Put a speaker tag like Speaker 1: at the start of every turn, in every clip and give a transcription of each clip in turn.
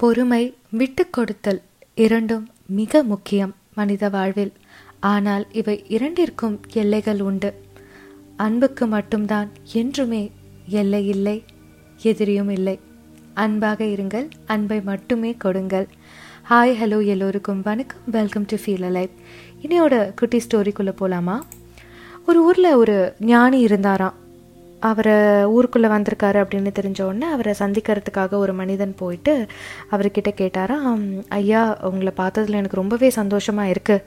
Speaker 1: பொறுமை விட்டு கொடுத்தல் இரண்டும் மிக முக்கியம் மனித வாழ்வில். ஆனால் இவை இரண்டிற்கும் எல்லைகள் உண்டு. அன்புக்கு மட்டும்தான் என்றுமே எல்லை இல்லை எதிரியும் இல்லை. அன்பாக இருங்கள் அன்பை மட்டுமே கொடுங்கள். ஹாய் ஹலோ எல்லோருக்கும் வணக்கம். வெல்கம் டு ஃபீல் அலைவ் இனியோட குட்டி ஸ்டோரிக்குள்ளே போகலாமா ஒரு ஊரில் ஒரு ஞானி இருந்தாராம். அவரை ஊருக்குள்ளே வந்திருக்காரு அப்படின்னு தெரிஞ்ச உடனே அவரை சந்திக்கிறதுக்காக ஒரு மனிதன் போயிட்டு அவர்கிட்ட கேட்டாராம் ஐயா உங்களை பார்த்ததில் எனக்கு ரொம்பவே சந்தோஷமாக இருக்குது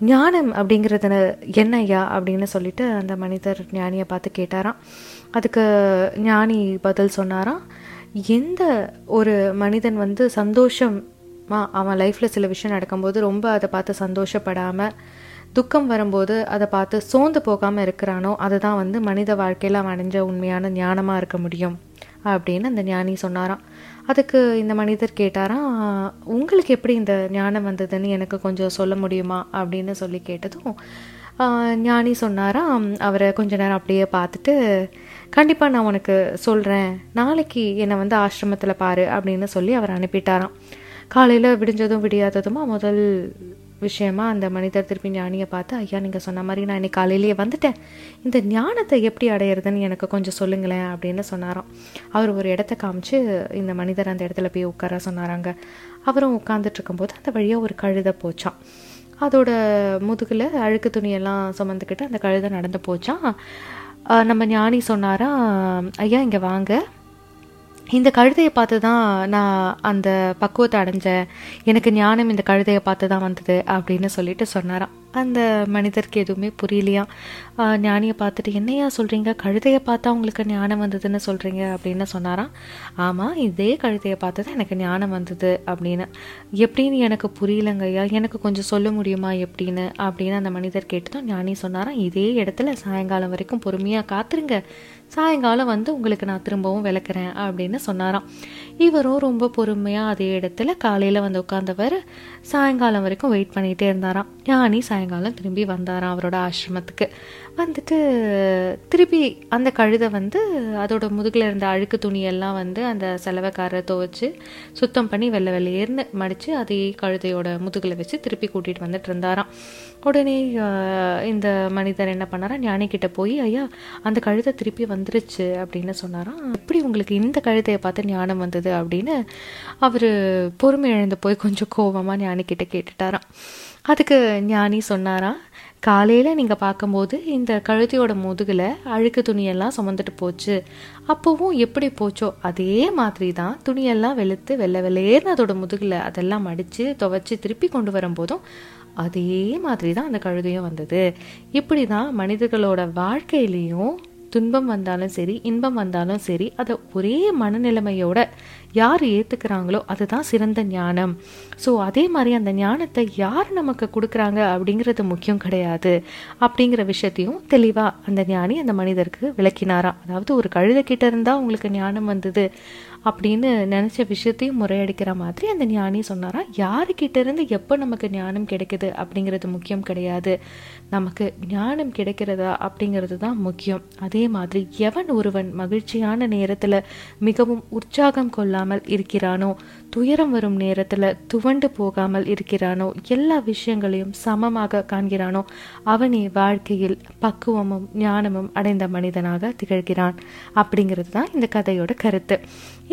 Speaker 1: ஞானம் அப்படிங்கிறது என்ன ஐயா? அப்படின்னு சொல்லிட்டு அந்த மனிதர் ஞானியை பார்த்து கேட்டாராம். அதுக்கு ஞானி பதில் சொன்னாராம் எந்த ஒரு மனிதன் வந்து சந்தோஷமாக அவன் லைஃப்பில் சில விஷயம் நடக்கும்போது ரொம்ப அதை பார்த்து சந்தோஷப்படாமல் துக்கம் வரும்போது அதை பார்த்து சோர்ந்து போகாமல் இருக்கிறானோ அதுதான் வந்து மனித வாழ்க்கையில் அவன் அடைஞ்ச உண்மையான ஞானமாக இருக்க முடியும் அப்படின்னு அந்த ஞானி சொன்னாராம். அதுக்கு இந்த மனிதர் கேட்டாராம் உங்களுக்கு எப்படி இந்த ஞானம் வந்ததுன்னு எனக்கு கொஞ்சம் சொல்ல முடியுமா? அப்படின்னு சொல்லி கேட்டதும் ஞானி சொன்னாராம் அவரை கொஞ்ச நேரம் அப்படியே பார்த்துட்டு கண்டிப்பாக நான் உனக்கு சொல்கிறேன் நாளைக்கு என்னை வந்து ஆசிரமத்தில் பாரு அப்படின்னு சொல்லி அவர் அனுப்பிட்டாராம். காலையில் விடிஞ்சதும் விடியாததுமா முதல் விஷயமா அந்த மனிதர் திருப்பி ஞானியை பார்த்து ஐயா நீங்கள் சொன்ன மாதிரி நான் இன்னைக்கு காலையிலேயே வந்துட்டேன். இந்த ஞானத்தை எப்படி அடையிறதுன்னு எனக்கு கொஞ்சம் சொல்லுங்களேன் அப்படின்னு சொன்னாராம். அவர் ஒரு இடத்த காமிச்சு இந்த மனிதர் அந்த இடத்துல போய் உட்கார சொன்னாராங்க. அவரும் உட்காந்துட்டு இருக்கும்போது அந்த வழியாக ஒரு கழுதை போச்சான் அதோட முதுகில் அழுக்கு துணியெல்லாம் சுமந்துக்கிட்டு அந்த கழுதை நடந்து போச்சான் நம்ம ஞானி சொன்னாரா ஐயா இங்கே வாங்க. இந்த கழுதையை பார்த்து தான் நான் அந்த பக்குவத்தை அடைஞ்சேன். எனக்கு ஞானம் இந்த கழுதையை பார்த்து தான் வந்தது அப்படின்னு சொல்லிட்டு சொன்னாராம். அந்த மனிதருக்கு எதுவுமே புரியலையா? ஞானியை பார்த்துட்டு என்னையா சொல்கிறீங்க கழுதையை பார்த்தா உங்களுக்கு ஞானம் வந்ததுன்னு சொல்கிறீங்க அப்படின்னு சொன்னாராம். ஆமாம் இதே கழுதையை பார்த்தது எனக்கு ஞானம் வந்தது அப்படின்னு. எப்படின்னு எனக்கு புரியலங்கய்யா. எனக்கு கொஞ்சம் சொல்ல முடியுமா எப்படின்னு? அப்படின்னு அந்த மனிதர் கேட்டதும் ஞானி சொன்னாராம். இதே இடத்துல சாயங்காலம் வரைக்கும் பொறுமையாக காத்துருங்க. சாயங்காலம் வந்து உங்களுக்கு நான் திரும்பவும் விளக்குறேன் அப்படின்னு சொன்னாராம். இவரும் ரொம்ப பொறுமையாக அதே இடத்துல காலையில் வந்து உட்காந்தவர் சாயங்காலம் வரைக்கும் வெயிட் பண்ணிகிட்டே இருந்தாராம். யானி சாயங்காலம் திரும்பி வந்தாராம் அவரோட ஆசிரமத்துக்கு. வந்துட்டு திருப்பி அந்த கழுதை வந்து அதோட முதுகில் இருந்த அழுக்கு துணியெல்லாம் வந்து அந்த செலவைக்காரரை துவைச்சு சுத்தம் பண்ணி வெள்ளை வெள்ளையேர்னு மடித்து அதே கழுதையோட முதுகில் வச்சு திருப்பி கூட்டிகிட்டு வந்துட்டு இருந்தாராம். உடனே இந்த மனிதர் என்ன பண்ணாரா ஞானிக்கிட்ட போய் ஐயா அந்த கழுதை திருப்பி வந்துருச்சு அப்படின்னு சொன்னாராம். எப்படி உங்களுக்கு இந்த கழுதையை பார்த்து ஞானம் வந்தது? அப்படின்னு அவர் பொறுமை இழந்து போய் கொஞ்சம் கோபமாக ஞானிக்கிட்ட கேட்டுட்டாராம். அதுக்கு ஞானி சொன்னாராம் காலையில் நீங்கள் பார்க்கும்போது இந்த கழுத்தையோட முதுகில் அழுக்கு துணியெல்லாம் சுமந்துட்டு போச்சு. அப்போவும் எப்படி போச்சோ அதே மாதிரி தான் துணியெல்லாம் வெளுத்து வெள்ளை வெள்ளையேர்னு அதோட முதுகில் அதெல்லாம் மடித்து துவைச்சி திருப்பி கொண்டு வரும்போதும் அதே மாதிரி தான் அந்த கழுதையும் வந்தது. இப்படி தான் மனிதர்களோட வாழ்க்கையிலையும் துன்பம் வந்தாலும் சரி இன்பம் வந்தாலும் சரி அதை ஒரே மனநிலைமையோட யார் ஏற்றுக்கிறாங்களோ அதுதான் சிறந்த ஞானம். ஸோ அதே மாதிரி அந்த ஞானத்தை யார் நமக்கு கொடுக்குறாங்க அப்படிங்கிறது முக்கியம் கிடையாது. அப்படிங்கிற விஷயத்தையும் தெளிவாக அந்த ஞானி அந்த மனிதருக்கு விளக்கினாராம். அதாவது ஒரு கழுதைக்கிட்ட இருந்தால் உங்களுக்கு ஞானம் வந்தது. அப்படின்னு நினச்ச விஷயத்தையும் முறையடிக்கிற மாதிரி அந்த ஞானி சொன்னாராம் யாருக்கிட்ட இருந்து எப்போ நமக்கு ஞானம் கிடைக்குது அப்படிங்கிறது முக்கியம் கிடையாது. நமக்கு ஞானம் கிடைக்கிறதா அப்படிங்கிறது தான் முக்கியம். அதே மாதிரி எவன் ஒருவன் மகிழ்ச்சியான நேரத்தில் மிகவும் உற்சாகம் கொள்ளாமல் இருக்கிறானோ துயரம் வரும் நேரத்தில் துவண்டு போகாமல் இருக்கிறானோ எல்லா விஷயங்களையும் சமமாக காண்கிறானோ அவனே வாழ்க்கையில் பக்குவமும் ஞானமும் அடைந்த மனிதனாக திகழ்கிறான் அப்படிங்கிறது தான் இந்த கதையோட கருத்து.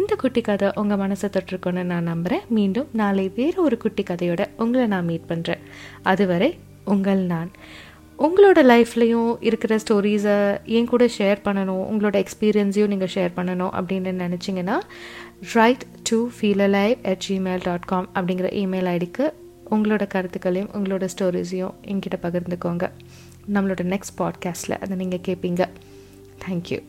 Speaker 1: இந்த குட்டி கதை உங்கள் மனசை தொட்டிருக்கோன்னு நான் நம்புகிறேன் மீண்டும் நாளை வேறு ஒரு குட்டி கதையோட உங்களை நான் மீட் பண்ணுறேன் அதுவரை உங்கள் நான். உங்களோட லைஃப்லேயும் இருக்கிற ஸ்டோரிஸை என் கூட ஷேர் பண்ணணும் உங்களோட எக்ஸ்பீரியன்ஸையும் நீங்கள் ஷேர் பண்ணணும் அப்படின்னு நினச்சிங்கன்னா write to feel live at Gmail dot com அப்படிங்கிற இமெயில் ஐடிக்கு உங்களோட கருத்துக்களையும் உங்களோட ஸ்டோரிஸையும் என்கிட்ட பகிர்ந்துக்கோங்க. நம்மளோட நெக்ஸ்ட் பாட்காஸ்ட்டில் அதை நீங்கள் கேட்பீங்க தேங்க்யூ